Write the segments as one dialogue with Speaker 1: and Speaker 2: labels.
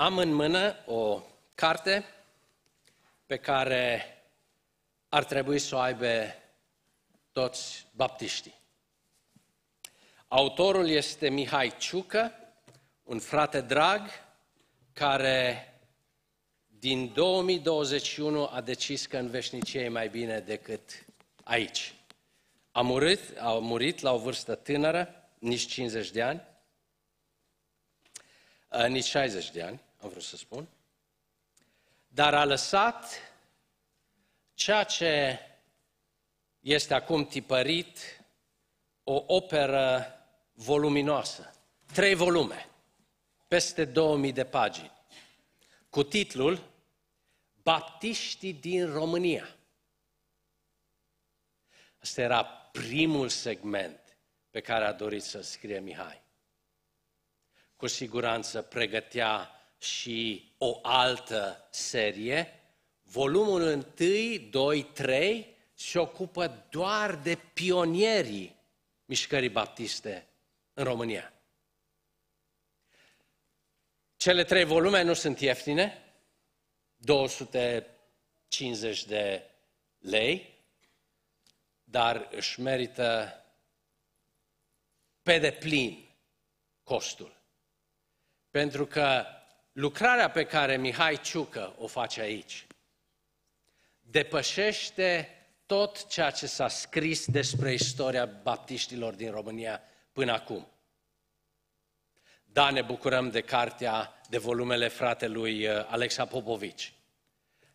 Speaker 1: Am în mână o carte pe care ar trebui să o aibă toți baptiștii. Autorul este Mihai Ciucă, un frate drag care din 2021 a decis că în veșnicie e mai bine decât aici. A murit, a murit la o vârstă tânără, nici 50 de ani, nici 60 de ani, am vrut să spun, dar a lăsat ceea ce este acum tipărit o operă voluminoasă. Trei volume, peste 2000 de pagini, cu titlul Baptiștii din România. Asta era primul segment pe care a dorit să scrie Mihai. Cu siguranță pregătea și o altă serie. Volumul 1, 2, 3 se ocupă doar de pionierii mișcării baptiste în România. Cele trei volume nu sunt ieftine, 250 de lei, dar își merită pe deplin costul. Pentru că lucrarea pe care Mihai Ciucă o face aici depășește tot ceea ce s-a scris despre istoria baptiștilor din România până acum. Da, ne bucurăm de cartea, de volumele fratelui uh, Alexa Popovici.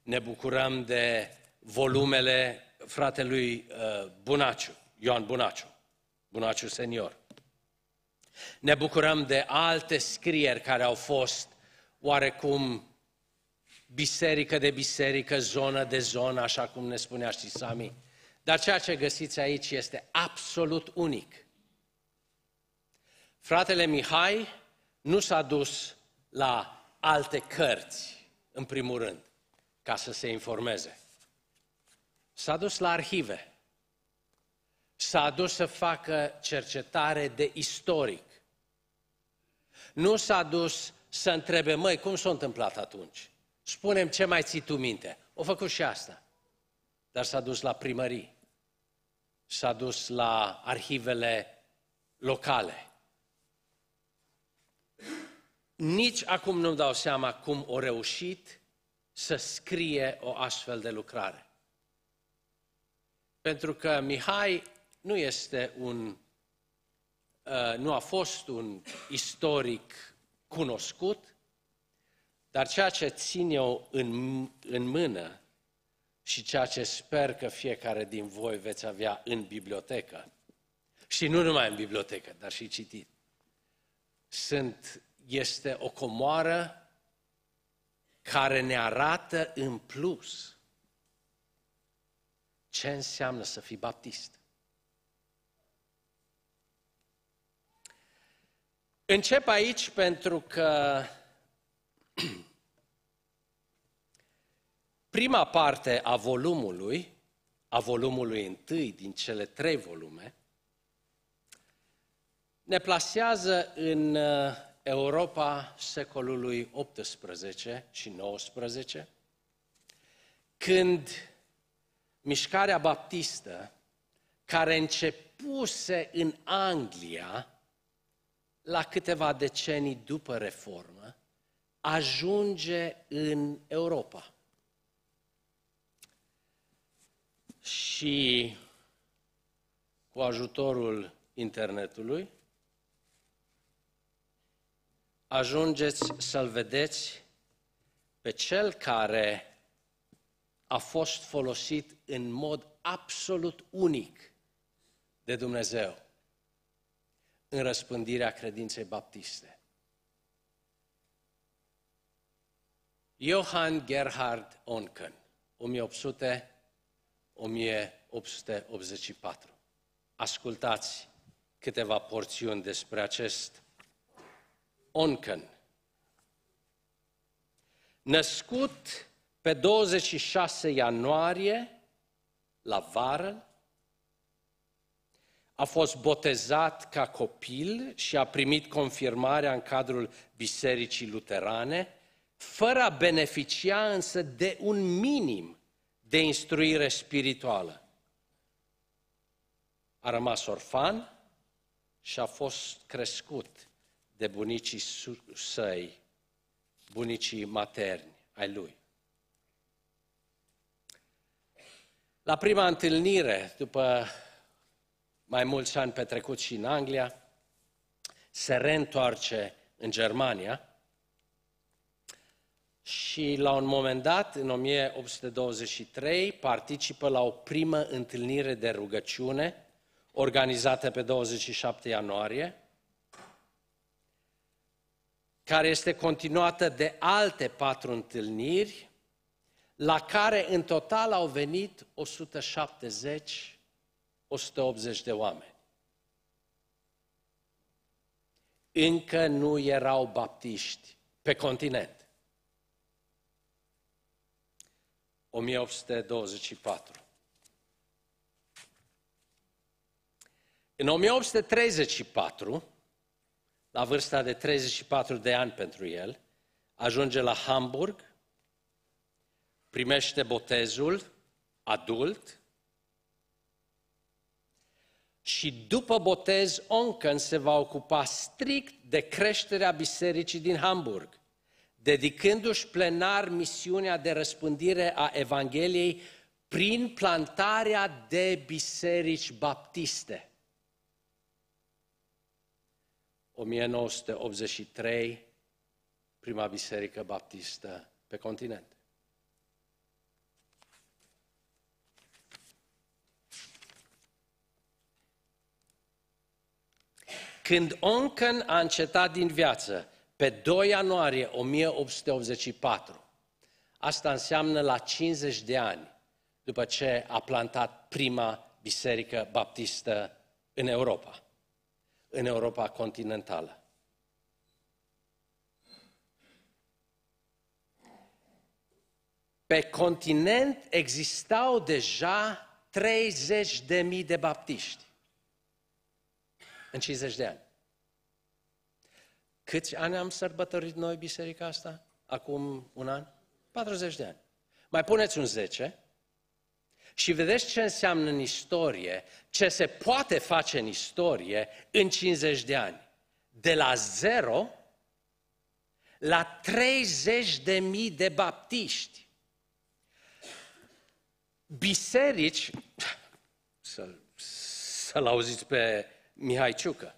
Speaker 1: Ne bucurăm de volumele fratelui uh, Bunaciu, Ioan Bunaciu, Bunaciu senior. Ne bucurăm de alte scrieri care au fost oarecum biserică de biserică, zonă de zonă, așa cum ne spunea și Sami. Dar ceea ce găsiți aici este absolut unic. Fratele Mihai nu s-a dus la alte cărți, în primul rând, ca să se informeze. S-a dus la arhive. S-a dus să facă cercetare de istoric. Nu s-a dus să întrebe, măi, cum s-a întâmplat atunci? Spunem ce mai ții tu minte. O făcut și asta. Dar s-a dus la primării. S-a dus la arhivele locale. Nici acum nu-mi dau seama cum o reușit să scrie o astfel de lucrare. Pentru că Mihai nu este un, uh, nu a fost un istoric cunoscut, dar ceea ce țin eu în, în mână și ceea ce sper că fiecare din voi veți avea în bibliotecă, și nu numai în bibliotecă, dar și citit, sunt, este o comoară care ne arată în plus ce înseamnă să fii baptist. Încep aici pentru că prima parte a volumului, a volumului întâi din cele trei volume, ne plasează în uh, Europa secolului XVIII și XIX, când mișcarea baptistă, care începuse în Anglia la câteva decenii după reformă, ajunge în Europa. Și cu ajutorul internetului, ajungeți să-l vedeți pe cel care a fost folosit în mod absolut unic de Dumnezeu în răspândirea credinței baptiste. Johann Gerhard Onken, 1800-1884. Ascultați câteva porțiuni despre acest Onken. Născut pe 26 ianuarie la vară, a fost botezat ca copil și a primit confirmarea în cadrul Bisericii Luterane fără a beneficia însă de un minim de instruire spirituală. A rămas orfan și a fost crescut de bunicii săi, bunicii materni ai lui. La prima întâlnire, după mai mulți ani petrecuți și în Anglia, se reîntoarce în Germania și la un moment dat, în 1823, participă la o primă întâlnire de rugăciune organizată pe 27 ianuarie, care este continuată de alte patru întâlniri, la care în total au venit 170 180 de oameni. Încă nu erau baptiști pe continent. 1824. În 1834, la vârsta de 34 de ani pentru el, ajunge la Hamburg, primește botezul adult și după botez Onken se va ocupa strict de creșterea bisericii din Hamburg, dedicându-și plenar misiunea de răspândire a Evangheliei prin plantarea de biserici baptiste. 1983, prima biserică baptistă pe continent. Când Onken a încetat din viață, pe 2 ianuarie 1884, asta înseamnă la 50 de ani după ce a plantat prima biserică baptistă în Europa, în Europa continentală. Pe continent existau deja 30 de mii de baptiști în 50 de ani. Câți ani am sărbătorit noi biserica asta? Acum un an? 40 de ani. Mai puneți un 10 și vedeți ce înseamnă în istorie, ce se poate face în istorie în 50 de ani. De la zero la 30 de mii de baptiști. Biserici, să-l, să-l auziți pe Mihai Ciucă.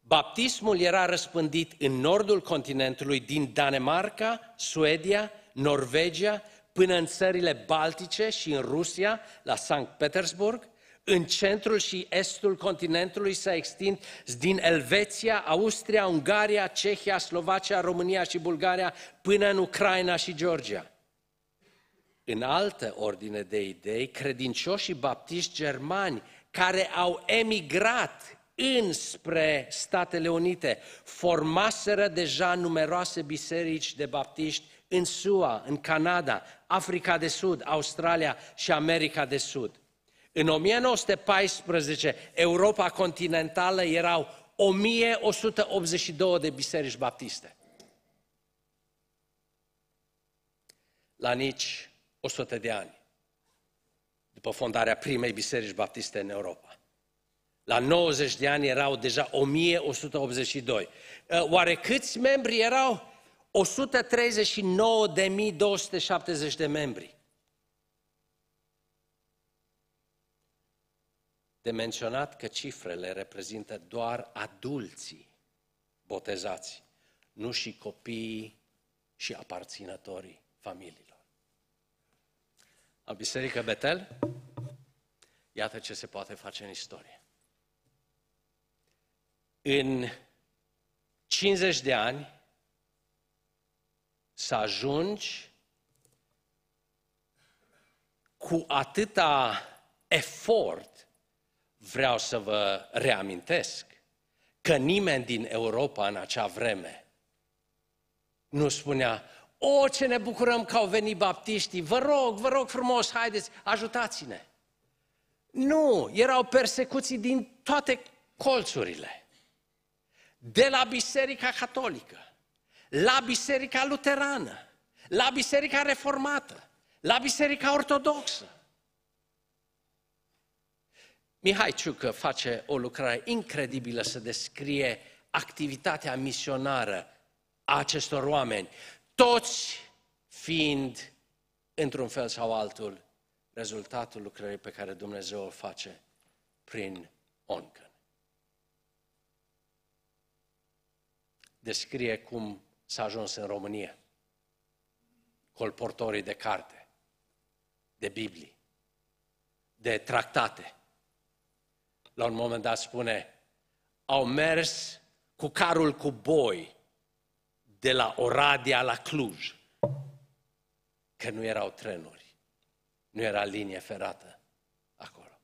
Speaker 1: Baptismul era răspândit în nordul continentului, din Danemarca, Suedia, Norvegia, până în țările Baltice și în Rusia, la Sankt Petersburg, în centrul și estul continentului s-a extins din Elveția, Austria, Ungaria, Cehia, Slovacia, România și Bulgaria, până în Ucraina și Georgia. În altă ordine de idei, credincioșii baptiști germani care au emigrat înspre Statele Unite, formaseră deja numeroase biserici de baptiști în SUA, în Canada, Africa de Sud, Australia și America de Sud. În 1914, Europa continentală erau 1182 de biserici baptiste. La nici 100 de ani după fondarea primei biserici baptiste în Europa. La 90 de ani erau deja 1182. Ă, oare câți membri erau? 139.270 de membri. De menționat că cifrele reprezintă doar adulții botezați, nu și copiii și aparținătorii familiilor. La Biserică Betel, iată ce se poate face în istorie. În 50 de ani să ajungi cu atâta efort, vreau să vă reamintesc că nimeni din Europa în acea vreme nu spunea, o, ce ne bucurăm că au venit baptiștii, vă rog, vă rog frumos, haideți, ajutați-ne. Nu, erau persecuții din toate colțurile. De la Biserica Catolică, la Biserica Luterană, la Biserica Reformată, la Biserica Ortodoxă. Mihai Ciucă face o lucrare incredibilă să descrie activitatea misionară a acestor oameni, toți fiind, într-un fel sau altul, rezultatul lucrării pe care Dumnezeu o face prin Oncan. Descrie cum s-a ajuns în România, colportorii de carte, de Biblie, de tractate. La un moment dat spune, au mers cu carul cu boi de la Oradea la Cluj, că nu erau trenuri, nu era linie ferată acolo.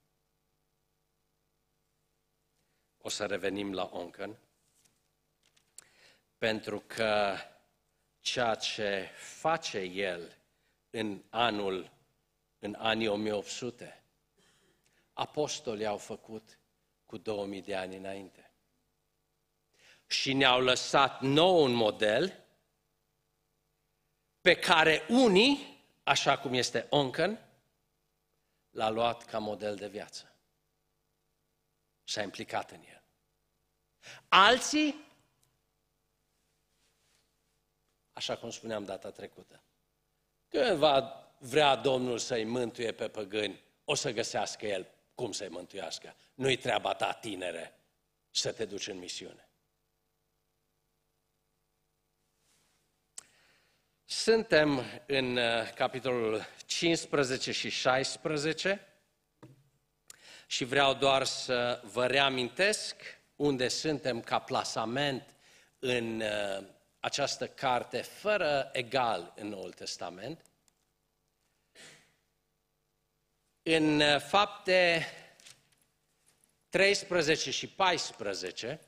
Speaker 1: O să revenim la Oncan, pentru că ceea ce face el în anul, în anii 1800, apostolii au făcut cu 2000 de ani înainte și ne-au lăsat nou un model pe care unii, așa cum este Oncan, l-a luat ca model de viață. S-a implicat în el. Alții, așa cum spuneam data trecută, când va vrea Domnul să-i mântuie pe păgâni, o să găsească El cum să-i mântuiască. Nu-i treaba ta, tinere, să te duci în misiune. Suntem în uh, capitolul 15 și 16 și vreau doar să vă reamintesc unde suntem ca plasament în uh, această carte fără egal în Noul Testament. În uh, fapte 13 și 14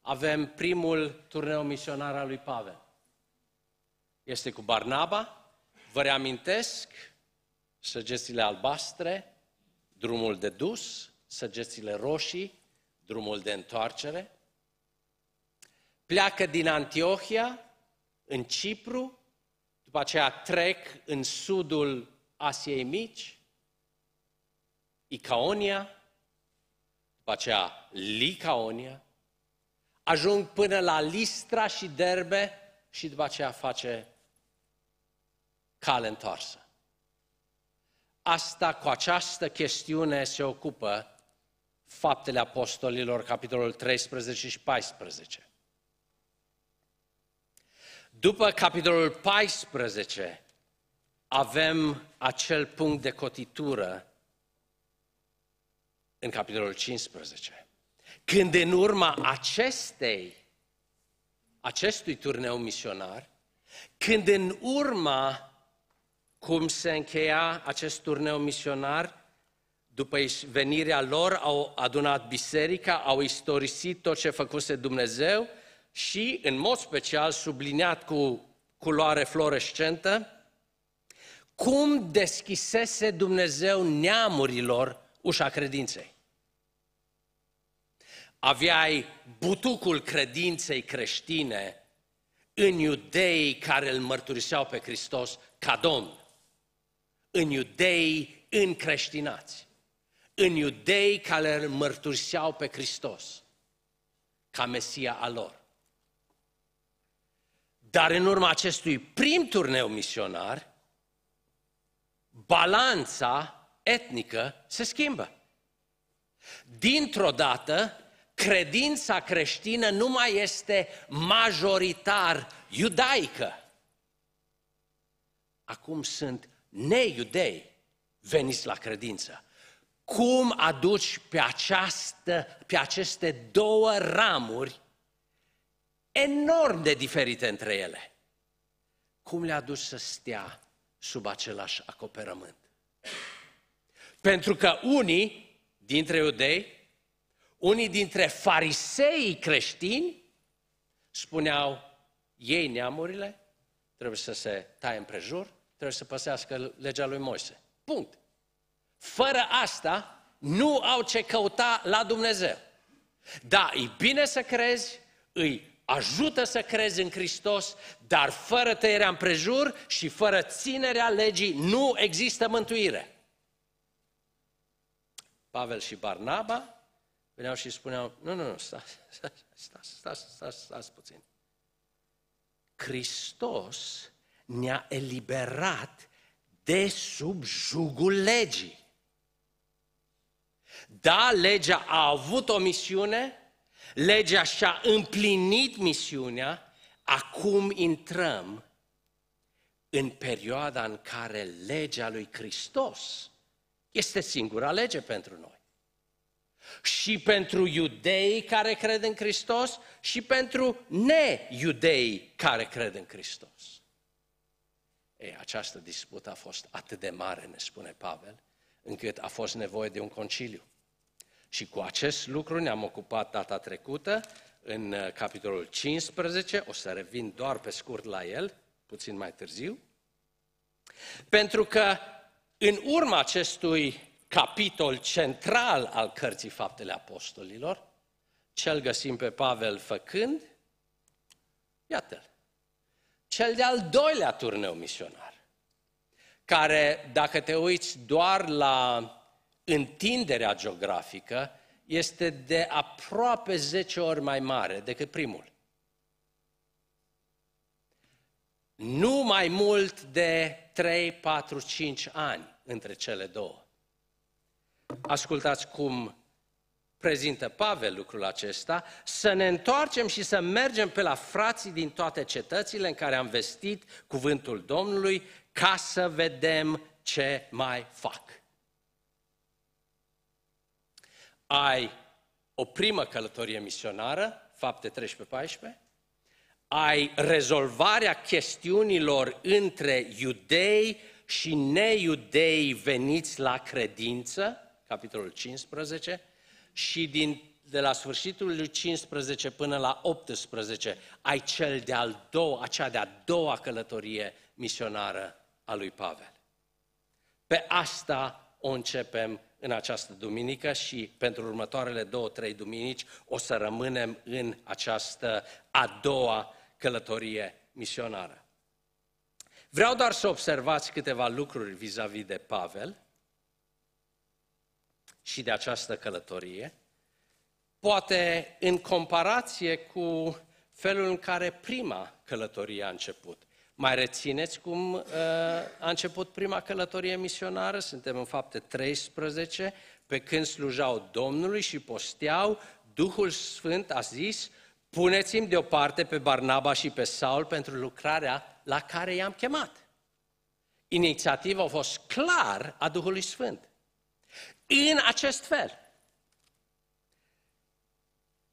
Speaker 1: avem primul turneu misionar al lui Pavel este cu Barnaba. Vă reamintesc săgețile albastre, drumul de dus, săgețile roșii, drumul de întoarcere. Pleacă din Antiohia, în Cipru, după aceea trec în sudul Asiei Mici, Icaonia, după aceea Licaonia, ajung până la Listra și Derbe și după aceea face cale întoarsă. Asta, cu această chestiune se ocupă Faptele Apostolilor, capitolul 13 și 14. După capitolul 14 avem acel punct de cotitură în capitolul 15. Când în urma acestei, acestui turneu misionar, când în urma cum se încheia acest turneu misionar. După venirea lor, au adunat biserica, au istorisit tot ce făcuse Dumnezeu și, în mod special, subliniat cu culoare fluorescentă, cum deschisese Dumnezeu neamurilor ușa credinței. Aveai butucul credinței creștine în iudeii care îl mărturiseau pe Hristos ca Domn în iudei încreștinați, în iudei care îl mărturiseau pe Hristos ca Mesia al lor. Dar în urma acestui prim turneu misionar, balanța etnică se schimbă. Dintr-o dată, credința creștină nu mai este majoritar iudaică. Acum sunt neiudei veniți la credință. Cum aduci pe, această, pe aceste două ramuri enorm de diferite între ele? Cum le aduci să stea sub același acoperământ? Pentru că unii dintre iudei, unii dintre farisei creștini spuneau, ei neamurile, trebuie să se taie împrejur, trebuie să păsească legea lui Moise. Punct. Fără asta, nu au ce căuta la Dumnezeu. Da, e bine să crezi, e ajută să crezi în Hristos, dar fără tăierea împrejur și fără ținerea legii nu există mântuire. Pavel și Barnaba veneau și spuneau, nu, nu, nu, stați, stați, stați, stați, stați, stați puțin. Hristos ne-a eliberat de sub jugul legii. Da, legea a avut o misiune, legea și-a împlinit misiunea, acum intrăm în perioada în care legea lui Hristos este singura lege pentru noi. Și pentru iudei care cred în Hristos și pentru neiudei care cred în Hristos. Ei, această dispută a fost atât de mare, ne spune Pavel, încât a fost nevoie de un conciliu. Și cu acest lucru ne-am ocupat data trecută, în uh, capitolul 15, o să revin doar pe scurt la el, puțin mai târziu, pentru că în urma acestui capitol central al cărții Faptele Apostolilor, cel găsim pe Pavel făcând, iată cel de-al doilea turneu misionar, care, dacă te uiți doar la întinderea geografică, este de aproape 10 ori mai mare decât primul. Nu mai mult de 3, 4, 5 ani între cele două. Ascultați cum prezintă Pavel lucrul acesta, să ne întoarcem și să mergem pe la frații din toate cetățile în care am vestit cuvântul Domnului, ca să vedem ce mai fac. Ai o primă călătorie misionară, fapte 13-14, ai rezolvarea chestiunilor între iudei și neiudei veniți la credință, capitolul 15, și din, de la sfârșitul lui 15 până la 18 ai cel de-al doua, acea de-a doua călătorie misionară a lui Pavel. Pe asta o începem în această duminică și pentru următoarele două, trei duminici o să rămânem în această a doua călătorie misionară. Vreau doar să observați câteva lucruri vis-a-vis de Pavel și de această călătorie, poate în comparație cu felul în care prima călătorie a început. Mai rețineți cum uh, a început prima călătorie misionară? Suntem în fapte 13, pe când slujau Domnului și posteau, Duhul Sfânt a zis, puneți-mi deoparte pe Barnaba și pe Saul pentru lucrarea la care i-am chemat. Inițiativa a fost clar a Duhului Sfânt în acest fel.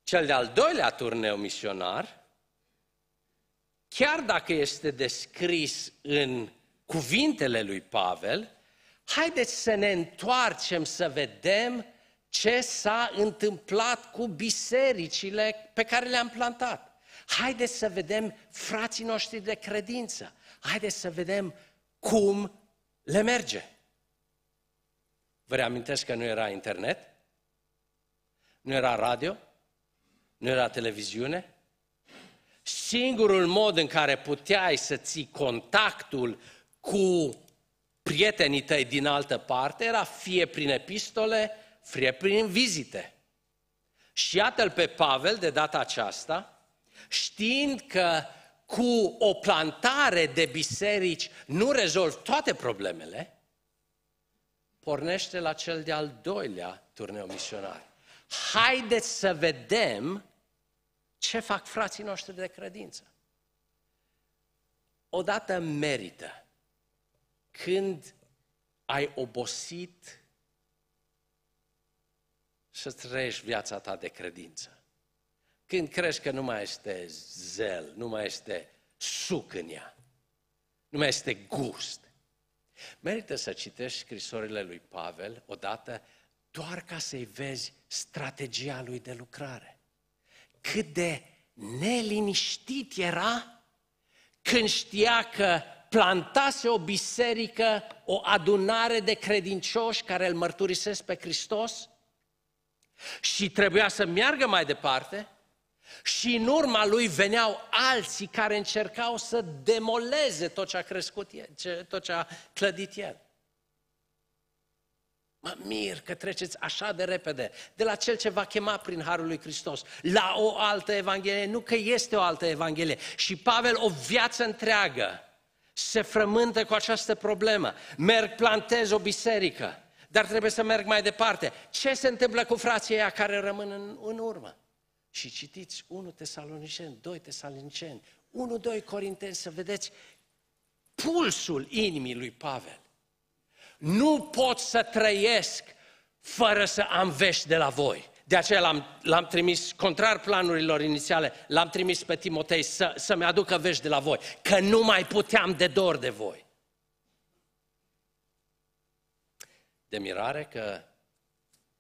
Speaker 1: Cel de-al doilea turneu misionar, chiar dacă este descris în cuvintele lui Pavel, haideți să ne întoarcem să vedem ce s-a întâmplat cu bisericile pe care le-am plantat. Haideți să vedem frații noștri de credință. Haideți să vedem cum le merge. Vă reamintesc că nu era internet, nu era radio, nu era televiziune. Singurul mod în care puteai să ții contactul cu prietenii tăi din altă parte era fie prin epistole, fie prin vizite. Și iată-l pe Pavel de data aceasta, știind că cu o plantare de biserici nu rezolv toate problemele, pornește la cel de-al doilea turneu misionar. Haideți să vedem ce fac frații noștri de credință. Odată merită când ai obosit să trăiești viața ta de credință. Când crezi că nu mai este zel, nu mai este suc în ea, nu mai este gust, Merită să citești scrisorile lui Pavel odată doar ca să-i vezi strategia lui de lucrare. Cât de neliniștit era când știa că plantase o biserică, o adunare de credincioși care îl mărturisesc pe Hristos și trebuia să meargă mai departe Și în urma lui veneau alții care încercau să demoleze tot ce a crescut el, tot ce a clădit el. Mă mir că treceți așa de repede de la cel ce va chema prin Harul lui Hristos la o altă Evanghelie, nu că este o altă Evanghelie. Și Pavel o viață întreagă se frământă cu această problemă. Merg, plantez o biserică, dar trebuie să merg mai departe. Ce se întâmplă cu frații ăia care rămân în, în urmă? Și citiți 1 Tesaloniceni, 2 Tesaloniceni, 1-2 Corinteni, să vedeți pulsul inimii lui Pavel. Nu pot să trăiesc fără să am vești de la voi. De aceea l-am, l-am trimis, contrar planurilor inițiale, l-am trimis pe Timotei să, să-mi aducă vești de la voi, că nu mai puteam de dor de voi. De mirare că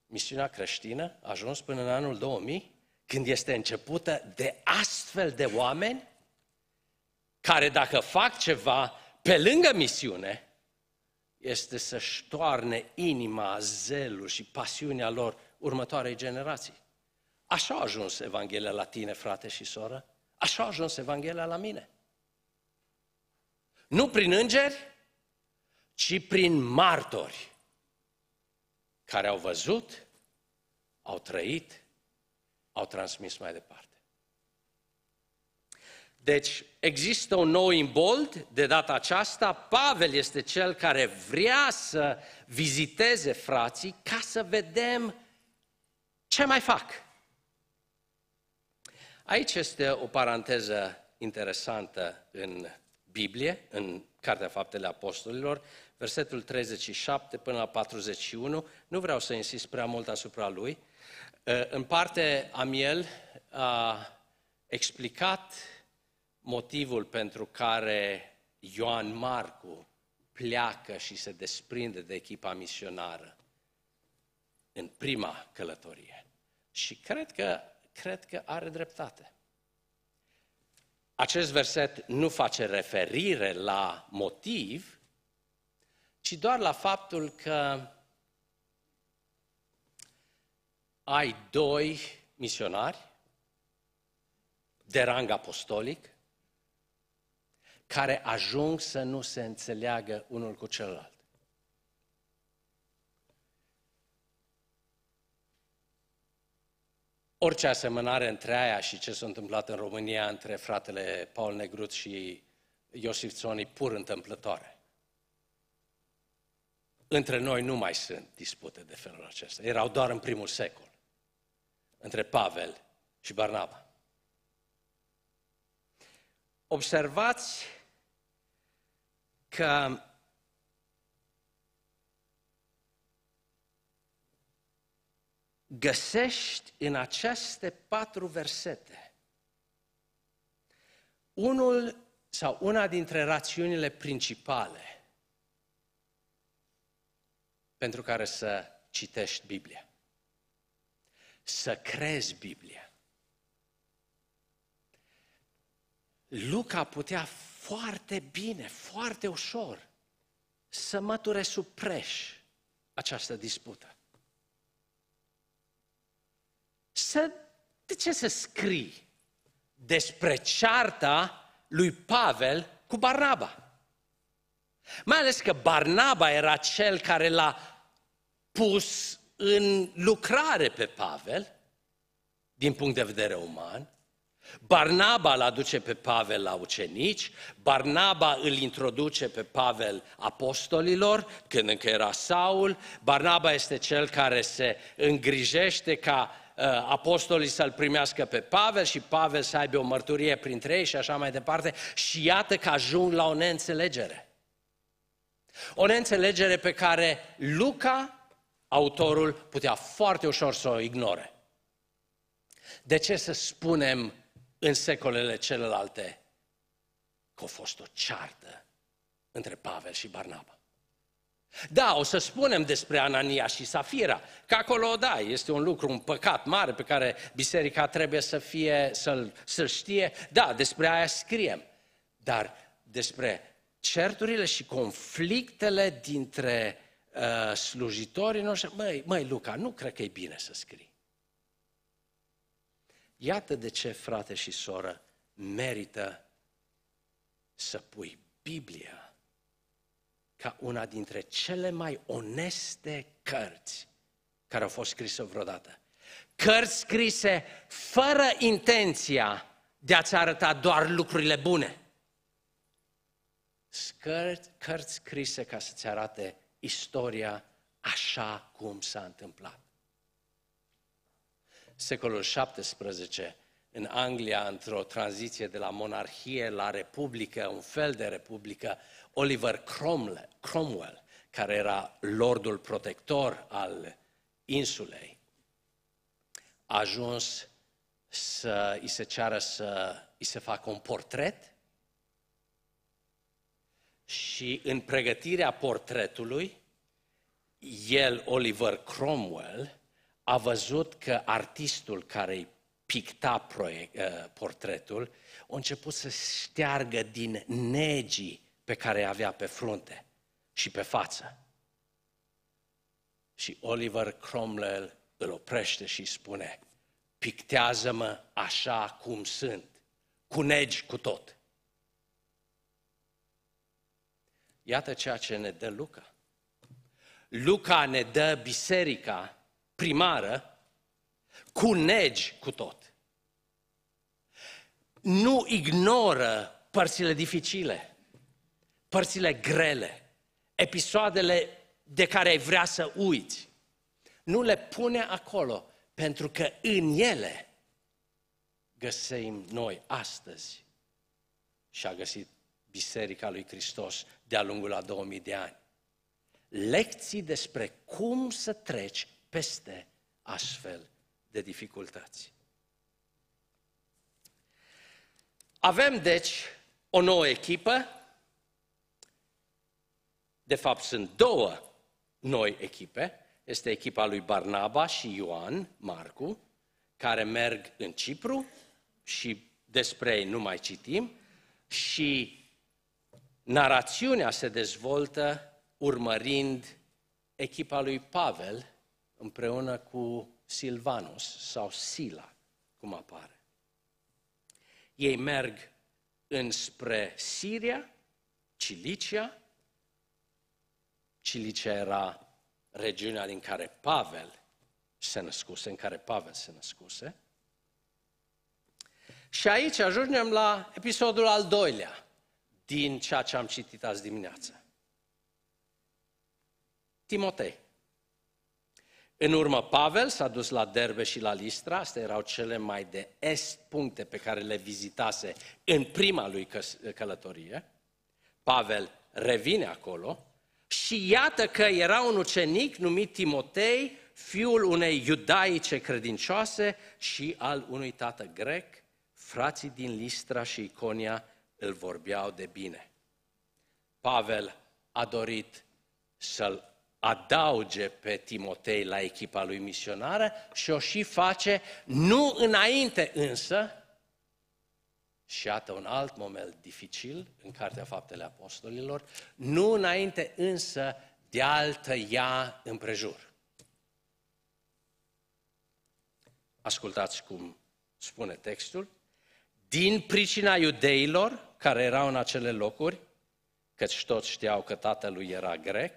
Speaker 1: misiunea creștină a ajuns până în anul 2000, când este începută de astfel de oameni care dacă fac ceva pe lângă misiune, este să-și toarne inima, zelul și pasiunea lor următoarei generații. Așa a ajuns Evanghelia la tine, frate și soră. Așa a ajuns Evanghelia la mine. Nu prin îngeri, ci prin martori care au văzut, au trăit, au transmis mai departe. Deci există un nou imbold, de data aceasta Pavel este cel care vrea să viziteze frații ca să vedem ce mai fac. Aici este o paranteză interesantă în Biblie, în Cartea Faptele Apostolilor, versetul 37 până la 41. Nu vreau să insist prea mult asupra lui. În parte, Amiel a explicat motivul pentru care Ioan Marcu pleacă și se desprinde de echipa misionară în prima călătorie. Și cred că, cred că are dreptate. Acest verset nu face referire la motiv, ci doar la faptul că ai doi misionari de rang apostolic care ajung să nu se înțeleagă unul cu celălalt. Orice asemănare între aia și ce s-a întâmplat în România între fratele Paul Negrut și Iosif Țoni pur întâmplătoare. Între noi nu mai sunt dispute de felul acesta. Erau doar în primul secol. Între Pavel și Barnaba. Observați că găsești în aceste patru versete unul sau una dintre rațiunile principale pentru care să citești Biblia. Să crezi Biblia. Luca putea foarte bine, foarte ușor să măture sub preș această dispută. Să, de ce să scrii despre cearta lui Pavel cu Barnaba? Mai ales că Barnaba era cel care l-a pus în lucrare pe Pavel, din punct de vedere uman, Barnaba îl aduce pe Pavel la ucenici, Barnaba îl introduce pe Pavel apostolilor, când încă era Saul, Barnaba este cel care se îngrijește ca uh, apostolii să-l primească pe Pavel și Pavel să aibă o mărturie printre ei și așa mai departe. Și iată că ajung la o neînțelegere. O neînțelegere pe care Luca, autorul, putea foarte ușor să o ignore. De ce să spunem în secolele celelalte că a fost o ceartă între Pavel și Barnaba. Da, o să spunem despre Anania și Safira, că acolo, da, este un lucru, un păcat mare pe care biserica trebuie să fie, să-l, să știe. Da, despre aia scriem. Dar despre certurile și conflictele dintre uh, slujitorii noștri, măi, măi, Luca, nu cred că e bine să scrii. Iată de ce, frate și soră, merită să pui Biblia ca una dintre cele mai oneste cărți care au fost scrise vreodată. Cărți scrise fără intenția de a-ți arăta doar lucrurile bune. Cărți, cărți scrise ca să-ți arate istoria așa cum s-a întâmplat. Secolul XVII, în Anglia, într-o tranziție de la monarhie la republică, un fel de republică, Oliver Cromwell, care era lordul protector al insulei, a ajuns să îi se ceară să îi se facă un portret și în pregătirea portretului, el, Oliver Cromwell, a văzut că artistul care îi picta proiect, uh, portretul a început să șteargă din negii pe care avea pe frunte și pe față. Și Oliver Cromwell îl oprește și spune, pictează-mă așa cum sunt, cu negi cu tot. Iată ceea ce ne dă Luca. Luca ne dă biserica primară cu negi cu tot. Nu ignoră părțile dificile, părțile grele, episoadele de care ai vrea să uiți. Nu le pune acolo, pentru că în ele găsim noi astăzi și a găsit Biserica lui Hristos de-a lungul a 2000 de ani. Lecții despre cum să treci peste astfel de dificultăți. Avem, deci, o nouă echipă. De fapt, sunt două noi echipe. Este echipa lui Barnaba și Ioan, Marcu, care merg în Cipru și despre ei nu mai citim. Și narațiunea se dezvoltă urmărind echipa lui Pavel împreună cu Silvanus sau Sila, cum apare. Ei merg înspre Siria, Cilicia. Cilicia era regiunea din care Pavel se născuse, în care Pavel se născuse. Și aici ajungem la episodul al doilea din ceea ce am citit azi dimineață. Timotei. În urmă, Pavel s-a dus la Derbe și la Listra, astea erau cele mai de est puncte pe care le vizitase în prima lui călătorie. Pavel revine acolo și iată că era un ucenic numit Timotei, fiul unei iudaice credincioase și al unui tată grec, frații din Listra și Iconia îl vorbeau de bine. Pavel a dorit să-l adauge pe Timotei la echipa lui misionară și o și face, nu înainte însă, și iată un alt moment dificil în Cartea Faptele Apostolilor, nu înainte însă de altă ea împrejur. Ascultați cum spune textul. Din pricina iudeilor care erau în acele locuri, căci toți știau că tatălui era grec,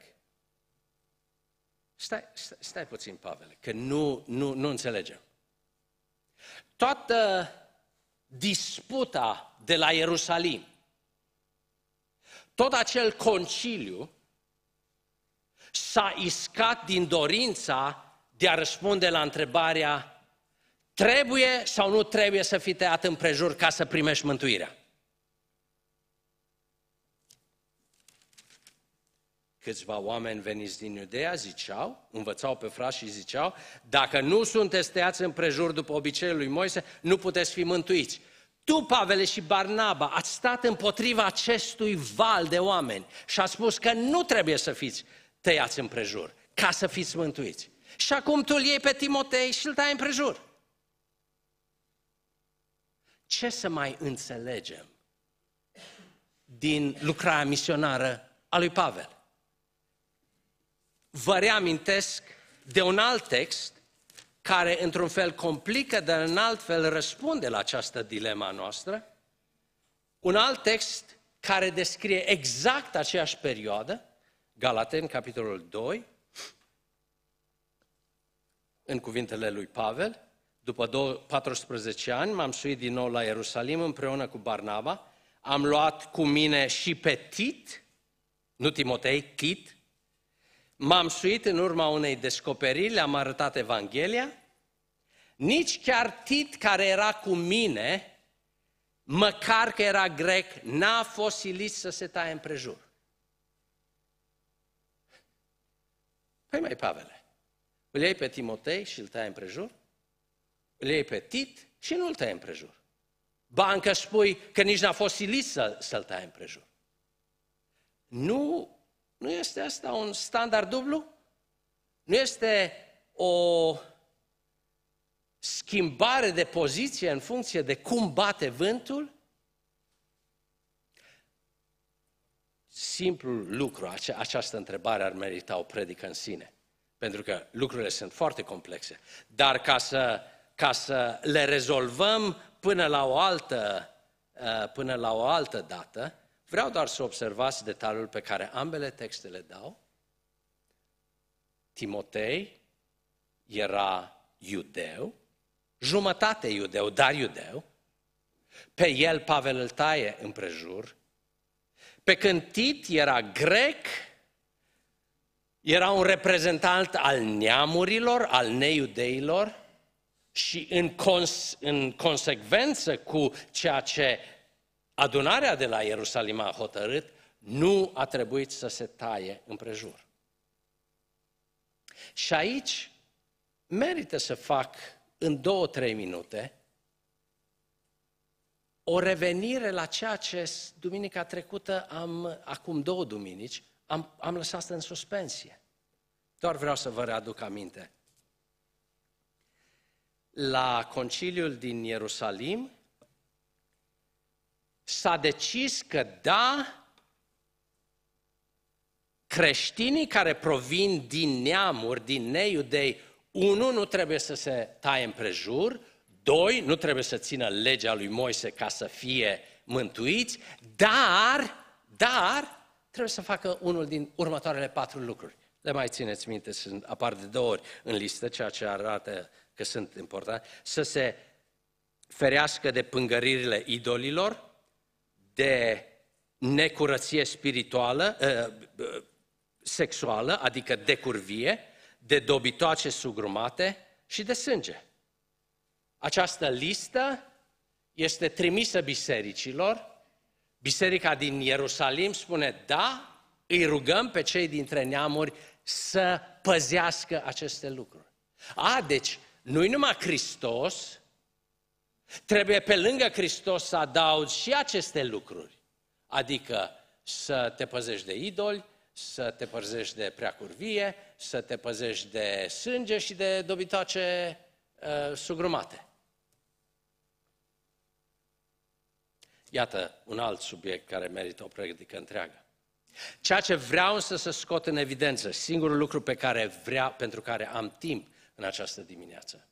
Speaker 1: Stai, stai, stai puțin, Pavel, că nu, nu, nu înțelegem. Toată disputa de la Ierusalim, tot acel conciliu s-a iscat din dorința de a răspunde la întrebarea trebuie sau nu trebuie să fii tăiat împrejur ca să primești mântuirea. Câțiva oameni veniți din Iudea ziceau, învățau pe frați și ziceau, dacă nu sunteți tăiați împrejur după obiceiul lui Moise, nu puteți fi mântuiți. Tu, Pavele și Barnaba, ați stat împotriva acestui val de oameni și ați spus că nu trebuie să fiți tăiați împrejur, ca să fiți mântuiți. Și acum tu îl iei pe Timotei și îl tai împrejur. Ce să mai înțelegem din lucrarea misionară a lui Pavel? Vă reamintesc de un alt text care într-un fel complică, dar în alt fel răspunde la această dilema noastră. Un alt text care descrie exact aceeași perioadă, Galaten, capitolul 2, în cuvintele lui Pavel, după 14 ani m-am suit din nou la Ierusalim împreună cu Barnaba, am luat cu mine și pe Tit, nu Timotei, Tit, m-am suit în urma unei descoperiri, le-am arătat Evanghelia, nici chiar Tit care era cu mine, măcar că era grec, n-a fost silit să se taie împrejur. Păi mai Pavele, îl iei pe Timotei și îl tai împrejur? Îl iei pe Tit și nu îl tai împrejur. Ba încă spui că nici n-a fost silit să, să-l tai împrejur. Nu, nu este asta un standard dublu? Nu este o schimbare de poziție în funcție de cum bate vântul? Simplul lucru, ace- această întrebare ar merita o predică în sine. Pentru că lucrurile sunt foarte complexe. Dar ca să, ca să le rezolvăm până la o altă, uh, până la o altă dată, vreau doar să observați detaliul pe care ambele texte le dau. Timotei era iudeu, jumătate iudeu, dar iudeu. Pe el Pavel îl taie împrejur. Pe când Tit era grec, era un reprezentant al neamurilor, al neiudeilor și în, cons- în consecvență cu ceea ce adunarea de la Ierusalim a hotărât, nu a trebuit să se taie împrejur. Și aici merită să fac în două, trei minute o revenire la ceea ce duminica trecută am, acum două duminici, am, am lăsat în suspensie. Doar vreau să vă readuc aminte. La conciliul din Ierusalim s-a decis că da, creștinii care provin din neamuri, din neiudei, unu, nu trebuie să se taie împrejur, doi, nu trebuie să țină legea lui Moise ca să fie mântuiți, dar, dar, trebuie să facă unul din următoarele patru lucruri. Le mai țineți minte, sunt, apar de două ori în listă, ceea ce arată că sunt importante. Să se ferească de pângăririle idolilor, de necurăție spirituală, uh, sexuală, adică de curvie, de dobitoace sugrumate și de sânge. Această listă este trimisă bisericilor. Biserica din Ierusalim spune, da, îi rugăm pe cei dintre neamuri să păzească aceste lucruri. A, deci, nu-i numai Hristos, trebuie pe lângă Hristos să adaugi și aceste lucruri. Adică să te păzești de idoli, să te păzești de preacurvie, să te păzești de sânge și de dobitoace uh, sugrumate. Iată un alt subiect care merită o predică întreagă. Ceea ce vreau să să scot în evidență, singurul lucru pe care vrea, pentru care am timp în această dimineață,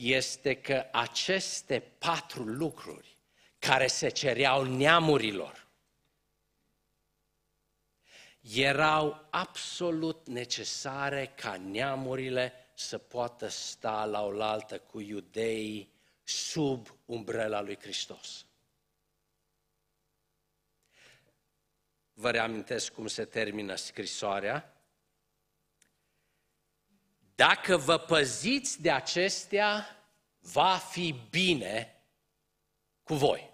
Speaker 1: este că aceste patru lucruri care se cereau neamurilor erau absolut necesare ca neamurile să poată sta la oaltă cu iudeii sub umbrela lui Hristos. Vă reamintesc cum se termină scrisoarea. Dacă vă păziți de acestea, va fi bine cu voi.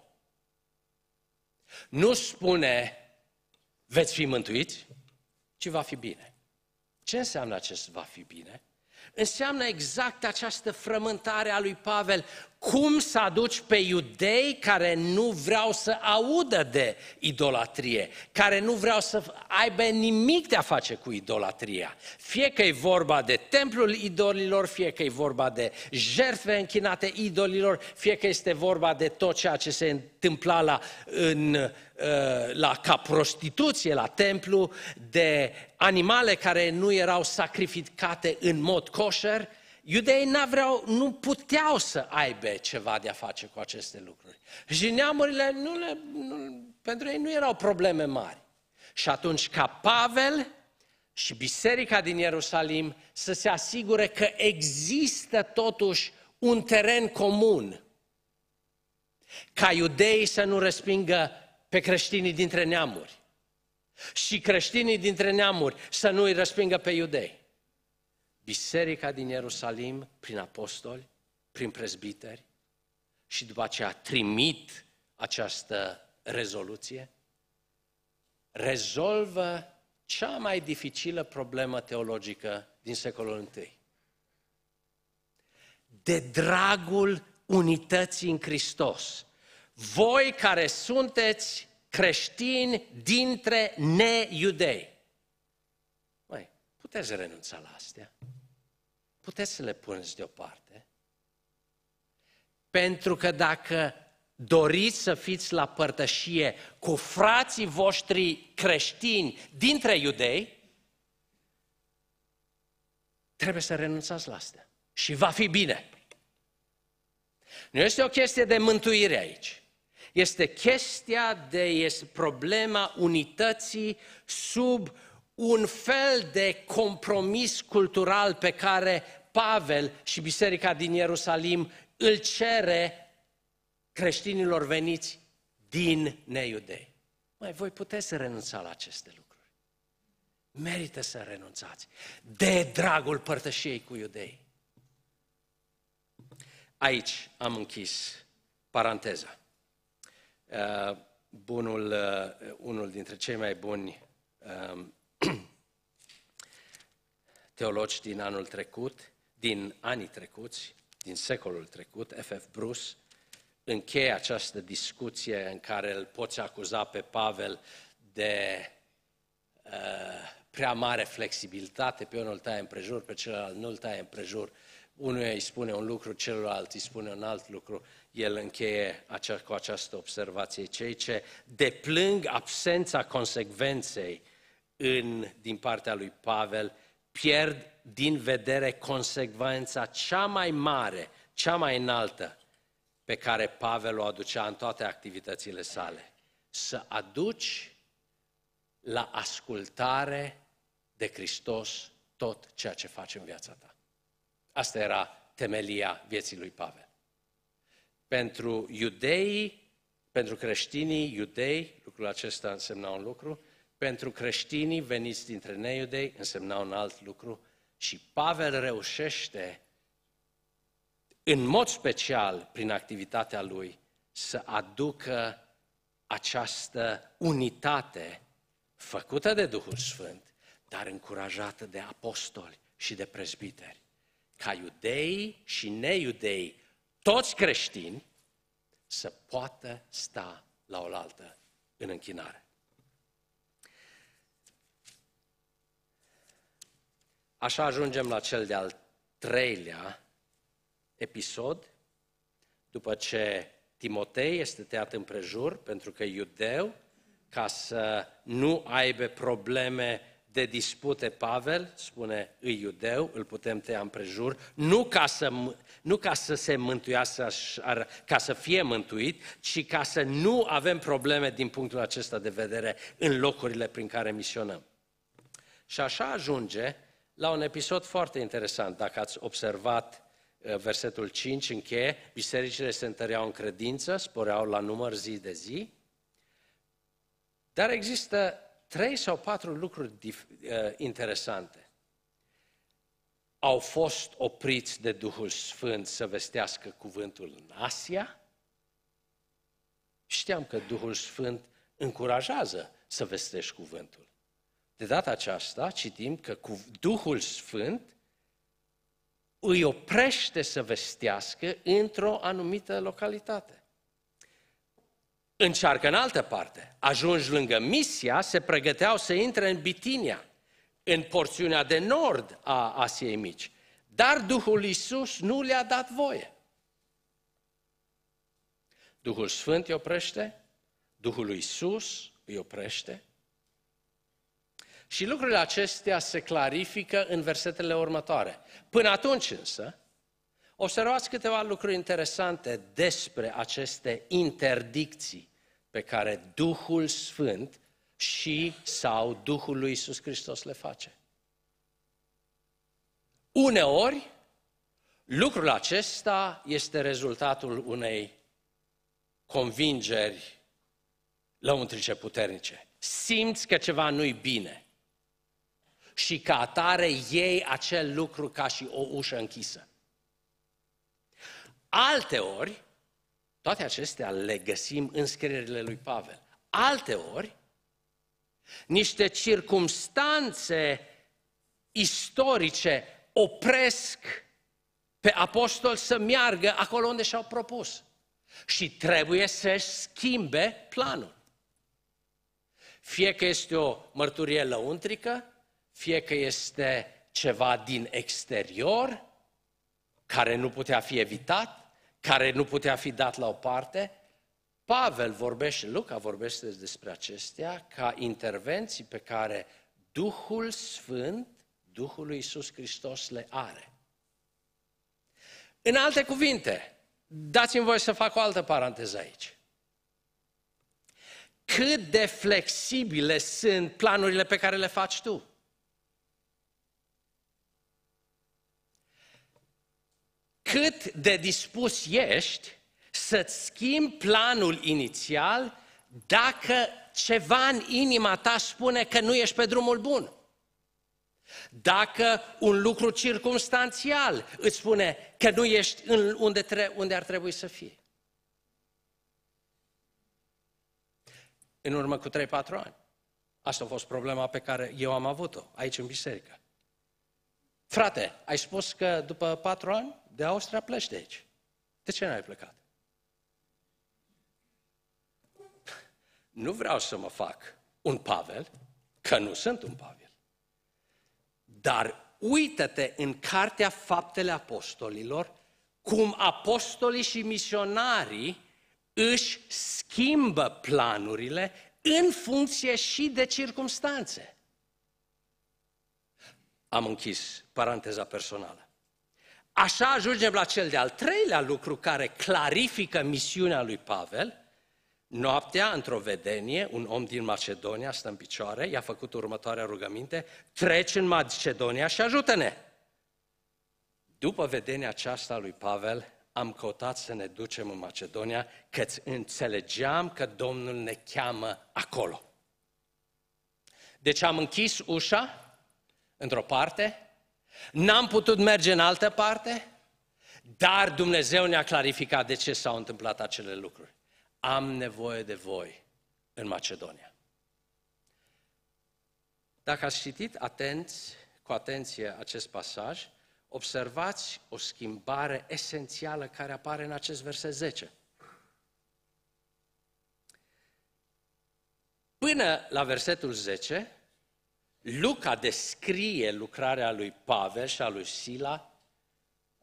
Speaker 1: Nu spune veți fi mântuiți, ci va fi bine. Ce înseamnă acest va fi bine? Înseamnă exact această frământare a lui Pavel cum să aduci pe iudei care nu vreau să audă de idolatrie, care nu vreau să aibă nimic de a face cu idolatria. Fie că e vorba de templul idolilor, fie că e vorba de jertfe închinate idolilor, fie că este vorba de tot ceea ce se întâmpla la, în, uh, la, ca prostituție la templu, de animale care nu erau sacrificate în mod kosher, Iudeii n-vreau, nu puteau să aibă ceva de a face cu aceste lucruri. Și neamurile, nu le, nu, pentru ei nu erau probleme mari. Și atunci ca Pavel și biserica din Ierusalim să se asigure că există totuși un teren comun. Ca iudeii să nu respingă pe creștinii dintre neamuri și creștinii dintre neamuri să nu îi respingă pe iudei. Biserica din Ierusalim, prin apostoli, prin prezbiteri, și după aceea trimit această rezoluție, rezolvă cea mai dificilă problemă teologică din secolul I. De dragul unității în Hristos, voi care sunteți creștini dintre neiudei, mai puteți renunța la astea? Puteți să le puneți deoparte? Pentru că dacă doriți să fiți la părtășie cu frații voștri creștini dintre iudei, trebuie să renunțați la astea. Și va fi bine. Nu este o chestie de mântuire aici. Este chestia de este problema unității sub un fel de compromis cultural pe care Pavel și Biserica din Ierusalim îl cere creștinilor veniți din neiudei. Mai voi puteți să renunța la aceste lucruri. Merită să renunțați. De dragul părtășiei cu iudei. Aici am închis paranteza. Uh, bunul, uh, unul dintre cei mai buni um, teologi din anul trecut, din anii trecuți, din secolul trecut, F.F. Bruce, încheie această discuție în care îl poți acuza pe Pavel de uh, prea mare flexibilitate, pe unul îl taie împrejur, pe celălalt nu îl taie împrejur, unul îi spune un lucru, celălalt îi spune un alt lucru, el încheie acea, cu această observație. Cei ce deplâng absența consecvenței în, din partea lui Pavel pierd din vedere consecvența cea mai mare, cea mai înaltă pe care Pavel o aducea în toate activitățile sale. Să aduci la ascultare de Hristos tot ceea ce faci în viața ta. Asta era temelia vieții lui Pavel. Pentru iudei, pentru creștinii iudei, lucrul acesta însemna un lucru, pentru creștinii veniți dintre neiudei însemna un alt lucru și Pavel reușește în mod special prin activitatea lui, să aducă această unitate făcută de Duhul Sfânt, dar încurajată de apostoli și de prezbiteri, ca iudei și neiudei, toți creștini, să poată sta la oaltă în închinare. Așa ajungem la cel de-al treilea episod, după ce Timotei este tăiat împrejur, pentru că iudeu, ca să nu aibă probleme de dispute Pavel, spune îi iudeu, îl putem tăia împrejur, nu ca să, nu ca să se mântuiască, ca să fie mântuit, ci ca să nu avem probleme din punctul acesta de vedere în locurile prin care misionăm. Și așa ajunge la un episod foarte interesant, dacă ați observat Eh, versetul 5 încheie, bisericile se întăreau în credință, sporeau la număr zi de zi, dar există trei sau patru lucruri eh, interesante. Au fost opriți de Duhul Sfânt să vestească cuvântul în Asia. Știam că Duhul Sfânt încurajează să vestești cuvântul. De data aceasta citim că cu Duhul Sfânt îi oprește să vestească într-o anumită localitate. Încearcă în altă parte. Ajungi lângă Misia, se pregăteau să intre în Bitinia, în porțiunea de nord a Asiei Mici. Dar Duhul Iisus nu le-a dat voie. Duhul Sfânt îi oprește, Duhul lui Iisus îi oprește. Și lucrurile acestea se clarifică în versetele următoare. Până atunci însă, observați câteva lucruri interesante despre aceste interdicții pe care Duhul Sfânt și sau Duhul lui Iisus Hristos le face. Uneori, lucrul acesta este rezultatul unei convingeri lăuntrice puternice. Simți că ceva nu-i bine și ca atare iei acel lucru ca și o ușă închisă. Alte ori, toate acestea le găsim în scrierile lui Pavel. Alte ori, niște circumstanțe istorice opresc pe apostol să meargă acolo unde și-au propus. Și trebuie să-și schimbe planul. Fie că este o mărturie lăuntrică, fie că este ceva din exterior, care nu putea fi evitat, care nu putea fi dat la o parte, Pavel vorbește, Luca vorbește despre acestea ca intervenții pe care Duhul Sfânt, Duhul lui Iisus Hristos le are. În alte cuvinte, dați-mi voi să fac o altă paranteză aici. Cât de flexibile sunt planurile pe care le faci tu? Cât de dispus ești să-ți schimbi planul inițial dacă ceva în inima ta spune că nu ești pe drumul bun. Dacă un lucru circumstanțial îți spune că nu ești în unde, tre- unde ar trebui să fie. În urmă cu 3-4 ani. Asta a fost problema pe care eu am avut-o aici în biserică. Frate, ai spus că după patru ani de Austria pleci de aici. De ce n-ai plecat? Nu vreau să mă fac un Pavel, că nu sunt un Pavel. Dar uită-te în Cartea Faptele Apostolilor cum apostolii și misionarii își schimbă planurile în funcție și de circumstanțe. Am închis paranteza personală. Așa ajungem la cel de-al treilea lucru care clarifică misiunea lui Pavel. Noaptea, într-o vedenie, un om din Macedonia stă în picioare, i-a făcut următoarea rugăminte, treci în Macedonia și ajută-ne! După vedenia aceasta lui Pavel, am căutat să ne ducem în Macedonia, că înțelegeam că Domnul ne cheamă acolo. Deci am închis ușa într-o parte, N-am putut merge în altă parte, dar Dumnezeu ne-a clarificat de ce s-au întâmplat acele lucruri. Am nevoie de voi în Macedonia. Dacă ați citit atenți, cu atenție acest pasaj, observați o schimbare esențială care apare în acest verset 10. Până la versetul 10, Luca descrie lucrarea lui Pavel și a lui Sila,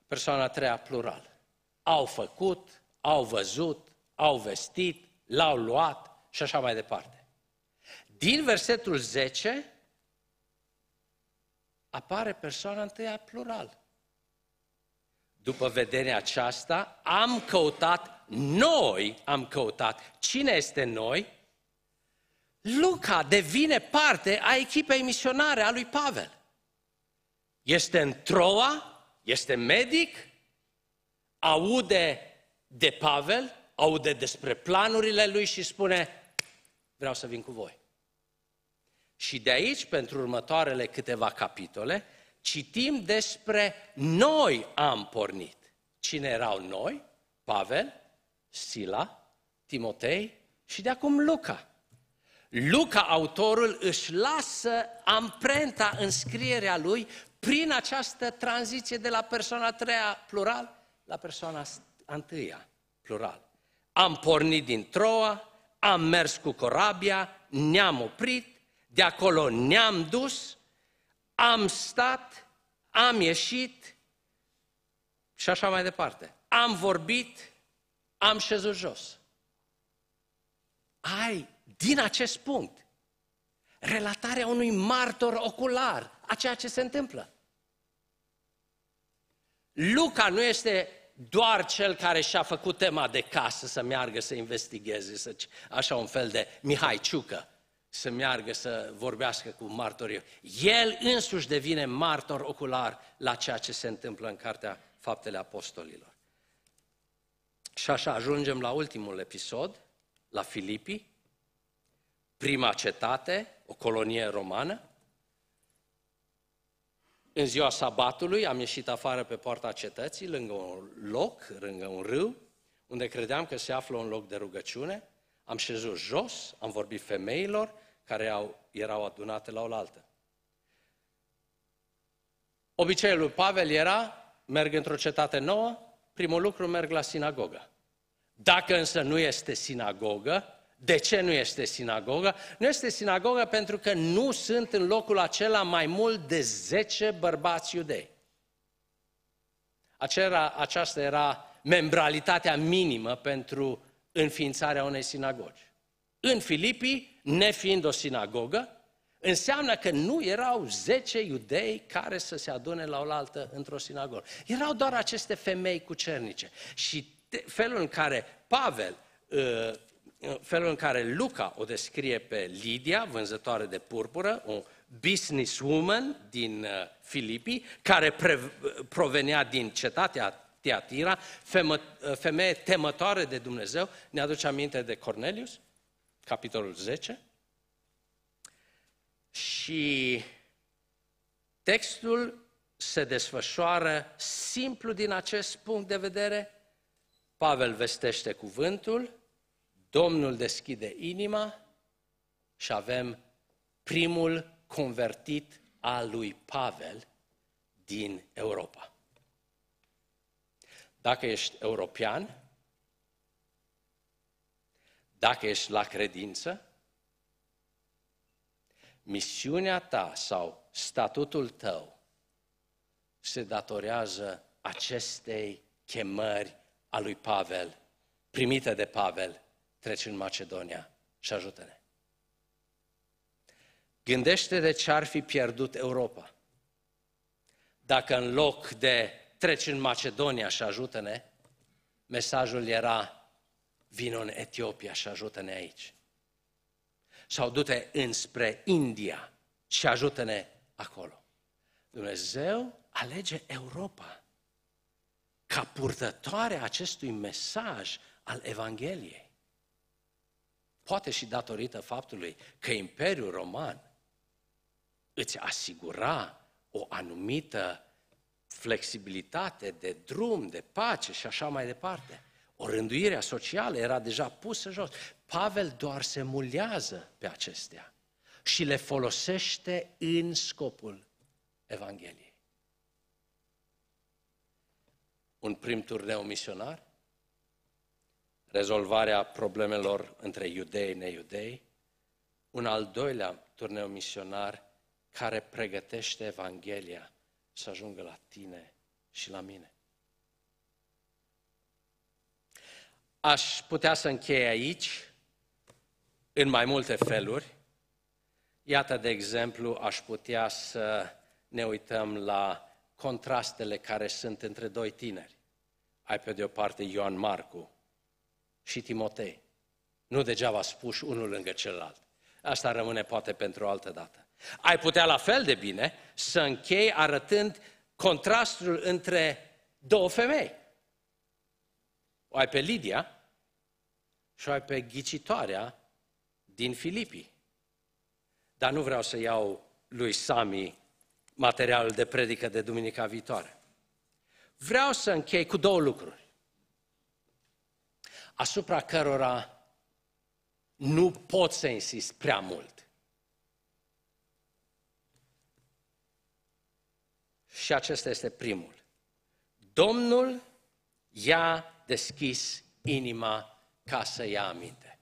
Speaker 1: persoana treia plural. Au făcut, au văzut, au vestit, l-au luat și așa mai departe. Din versetul 10 apare persoana întâia plural. După vederea aceasta, am căutat, noi am căutat. Cine este noi? Luca devine parte a echipei misionare a lui Pavel. Este în Troa, este medic, aude de Pavel, aude despre planurile lui și spune, vreau să vin cu voi. Și de aici, pentru următoarele câteva capitole, citim despre noi am pornit. Cine erau noi? Pavel, Sila, Timotei și de acum Luca. Luca, autorul, își lasă amprenta în scrierea lui prin această tranziție de la persoana a treia plural la persoana a întâia plural. Am pornit din Troa, am mers cu corabia, ne-am oprit, de acolo ne-am dus, am stat, am ieșit și așa mai departe. Am vorbit, am șezut jos. Ai din acest punct, relatarea unui martor ocular a ceea ce se întâmplă. Luca nu este doar cel care și-a făcut tema de casă să meargă să investigheze, să, așa un fel de Mihai Ciucă, să meargă să vorbească cu martorii. El însuși devine martor ocular la ceea ce se întâmplă în Cartea Faptele Apostolilor. Și așa ajungem la ultimul episod, la Filipii, prima cetate, o colonie romană. În ziua sabatului am ieșit afară pe poarta cetății, lângă un loc, lângă un râu, unde credeam că se află un loc de rugăciune. Am șezut jos, am vorbit femeilor care au, erau adunate la oaltă. Obiceiul lui Pavel era, merg într-o cetate nouă, primul lucru merg la sinagogă. Dacă însă nu este sinagogă, de ce nu este sinagogă? Nu este sinagogă pentru că nu sunt în locul acela mai mult de 10 bărbați iudei. Acela, aceasta era membralitatea minimă pentru înființarea unei sinagogi. În Filipii, nefiind o sinagogă, înseamnă că nu erau 10 iudei care să se adune la oaltă într-o sinagogă. Erau doar aceste femei cucernice. Și felul în care Pavel, uh, felul în care Luca o descrie pe Lidia, vânzătoare de purpură, o businesswoman din uh, Filipii, care provenea din cetatea Teatira, uh, femeie temătoare de Dumnezeu, ne aduce aminte de Cornelius, capitolul 10. Și textul se desfășoară simplu din acest punct de vedere, Pavel vestește cuvântul, Domnul deschide inima și avem primul convertit al lui Pavel din Europa. Dacă ești european, dacă ești la credință, misiunea ta sau statutul tău se datorează acestei chemări a lui Pavel, primită de Pavel, treci în Macedonia și ajută-ne. Gândește de ce ar fi pierdut Europa. Dacă în loc de treci în Macedonia și ajută-ne, mesajul era vino în Etiopia și ajută-ne aici. Sau du-te înspre India și ajută-ne acolo. Dumnezeu alege Europa ca purtătoare acestui mesaj al Evangheliei. Poate și datorită faptului că Imperiul Roman îți asigura o anumită flexibilitate de drum, de pace și așa mai departe. O rânduire socială era deja pusă jos. Pavel doar se mulează pe acestea și le folosește în scopul Evangheliei. un prim turneu misionar, rezolvarea problemelor între iudei neiudei, un al doilea turneu misionar care pregătește Evanghelia să ajungă la tine și la mine. Aș putea să închei aici, în mai multe feluri. Iată, de exemplu, aș putea să ne uităm la contrastele care sunt între doi tineri. Ai pe de o parte Ioan Marcu și Timotei. Nu degeaba spus unul lângă celălalt. Asta rămâne poate pentru o altă dată. Ai putea la fel de bine să închei arătând contrastul între două femei. O ai pe Lidia și o ai pe ghicitoarea din Filipii. Dar nu vreau să iau lui Sami materialul de predică de duminica viitoare. Vreau să închei cu două lucruri, asupra cărora nu pot să insist prea mult. Și acesta este primul. Domnul i-a deschis inima ca să ia aminte.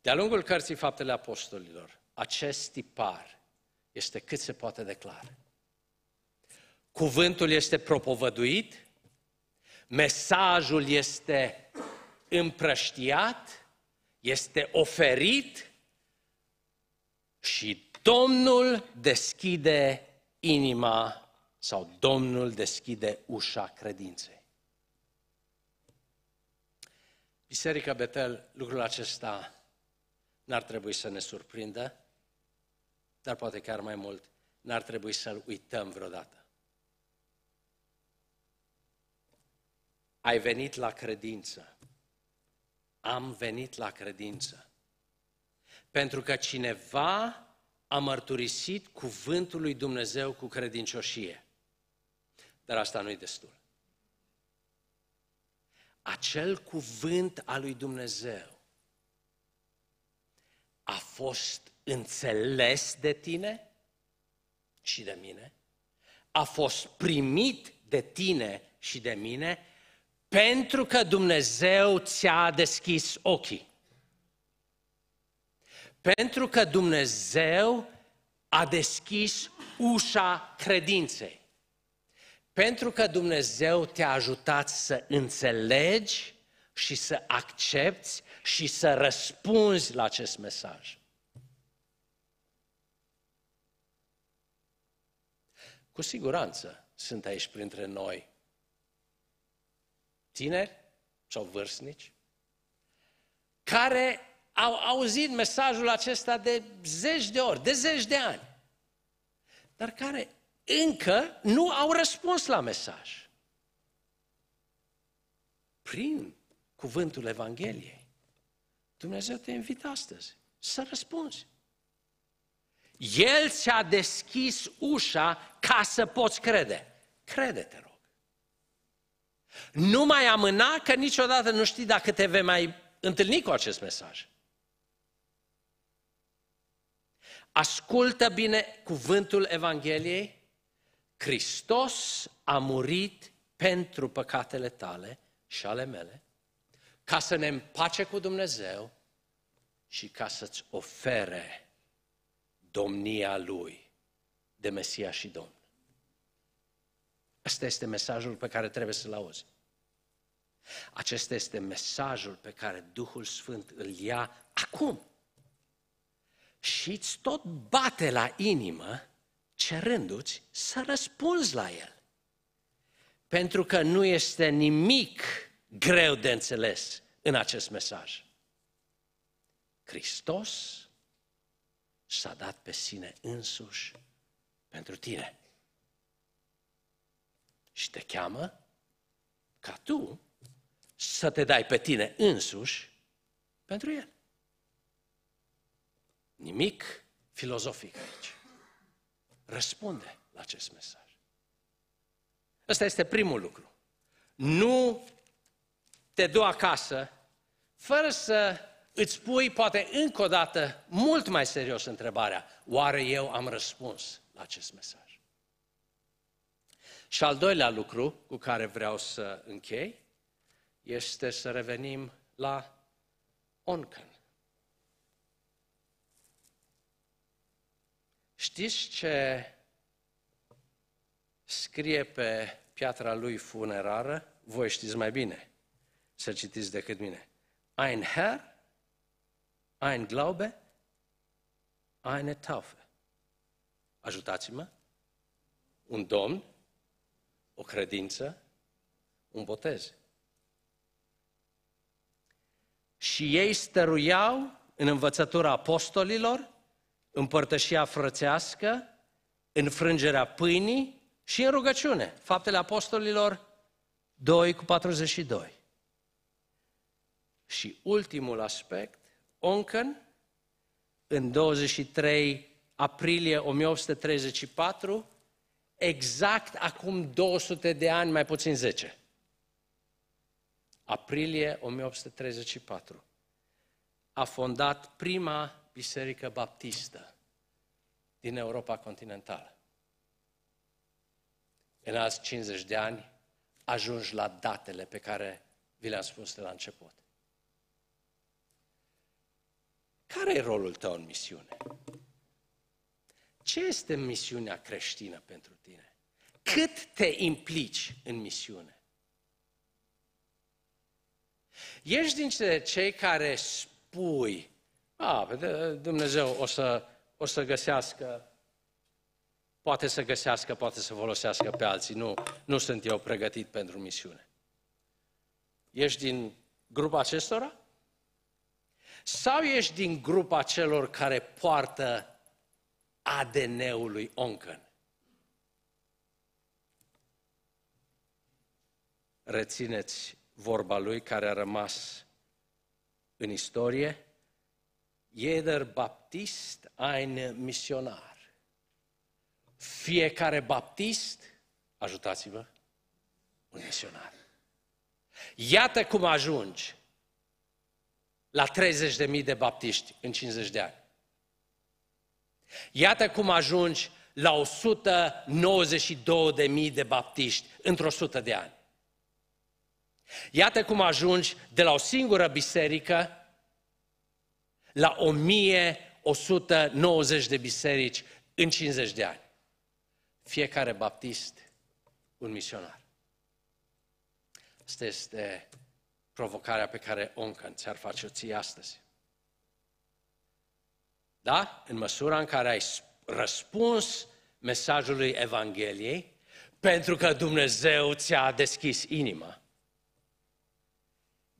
Speaker 1: De-a lungul cărții Faptele Apostolilor, acest tipar este cât se poate declara. Cuvântul este propovăduit, mesajul este împrăștiat, este oferit și Domnul deschide inima sau Domnul deschide ușa credinței. Biserica Betel, lucrul acesta n-ar trebui să ne surprindă, dar poate chiar mai mult, n-ar trebui să-l uităm vreodată. Ai venit la credință. Am venit la credință. Pentru că cineva a mărturisit cuvântul lui Dumnezeu cu credincioșie. Dar asta nu-i destul. Acel cuvânt al lui Dumnezeu a fost înțeles de tine și de mine, a fost primit de tine și de mine, pentru că Dumnezeu ți-a deschis ochii. Pentru că Dumnezeu a deschis ușa credinței. Pentru că Dumnezeu te-a ajutat să înțelegi și să accepti și să răspunzi la acest mesaj. Cu siguranță sunt aici printre noi tineri sau vârstnici care au auzit mesajul acesta de zeci de ori, de zeci de ani, dar care încă nu au răspuns la mesaj. Prin cuvântul Evangheliei, Dumnezeu te invită astăzi să răspunzi. El ți-a deschis ușa ca să poți crede. Crede, te rog. Nu mai amâna că niciodată nu știi dacă te vei mai întâlni cu acest mesaj. Ascultă bine cuvântul Evangheliei. Hristos a murit pentru păcatele tale și ale mele, ca să ne împace cu Dumnezeu și ca să-ți ofere domnia Lui de Mesia și Domn. Ăsta este mesajul pe care trebuie să-l auzi. Acesta este mesajul pe care Duhul Sfânt îl ia acum și îți tot bate la inimă cerându-ți să răspunzi la el. Pentru că nu este nimic greu de înțeles în acest mesaj. Hristos s-a dat pe sine însuși pentru tine. Și te cheamă ca tu să te dai pe tine însuși pentru El. Nimic filozofic aici. Răspunde la acest mesaj. Ăsta este primul lucru. Nu te du acasă fără să îți pui poate încă o dată mult mai serios întrebarea, oare eu am răspuns la acest mesaj? Și al doilea lucru cu care vreau să închei este să revenim la Oncan. Știți ce scrie pe piatra lui funerară? Voi știți mai bine să citiți decât mine. Ein Herr, ein Glaube, eine Taufe. Ajutați-mă. Un domn, o credință, un botez. Și ei stăruiau în învățătura apostolilor, împărtășia frățească, înfrângerea pâinii și în rugăciune. Faptele Apostolilor 2 cu 42. Și ultimul aspect, Oncan, în 23 aprilie 1834, exact acum 200 de ani, mai puțin 10. Aprilie 1834. A fondat prima biserică baptistă din Europa continentală. În alți 50 de ani ajungi la datele pe care vi le-am spus de la început. Care e rolul tău în misiune? Ce este misiunea creștină pentru tine? Cât te implici în misiune? Ești dintre cei care spui, a, Dumnezeu o să, o să găsească, poate să găsească, poate să folosească pe alții. Nu, nu sunt eu pregătit pentru misiune. Ești din grupa acestora? Sau ești din grupa celor care poartă ADN-ul lui Oncan? Rețineți vorba lui care a rămas în istorie, jeder Baptist ein misionar. Fiecare baptist, ajutați-vă, un misionar. Iată cum ajungi la 30.000 de baptiști în 50 de ani. Iată cum ajungi la 192.000 de baptiști într-o sută de ani. Iată cum ajungi de la o singură biserică la 1190 de biserici în 50 de ani. Fiecare baptist un misionar. Asta este provocarea pe care Oncan ți-ar face-o ție astăzi. Da? În măsura în care ai răspuns mesajului Evangheliei, pentru că Dumnezeu ți-a deschis inima,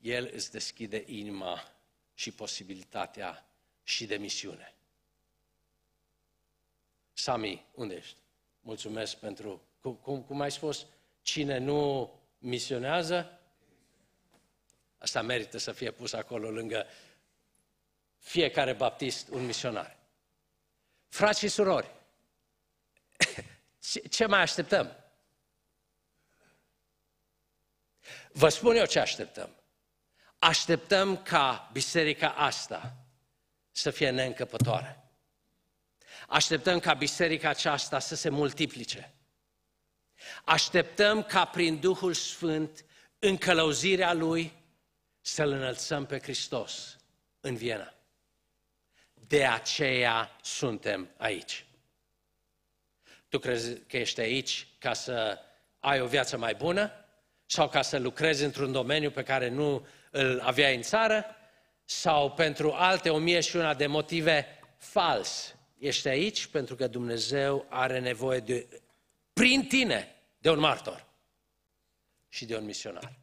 Speaker 1: El îți deschide inima și posibilitatea și de misiune. Sami, unde ești? Mulțumesc pentru, cum, cum, cum ai spus, cine nu misionează, asta merită să fie pus acolo lângă fiecare baptist un misionar. Frați și surori, ce mai așteptăm? Vă spun eu ce așteptăm. Așteptăm ca biserica asta să fie neîncăpătoare. Așteptăm ca biserica aceasta să se multiplice. Așteptăm ca prin Duhul Sfânt, în călăuzirea Lui, să-L înălțăm pe Hristos în Viena. De aceea suntem aici. Tu crezi că ești aici ca să ai o viață mai bună? Sau ca să lucrezi într-un domeniu pe care nu îl aveai în țară? Sau pentru alte o mie și una de motive fals? Ești aici pentru că Dumnezeu are nevoie de, prin tine de un martor și de un misionar.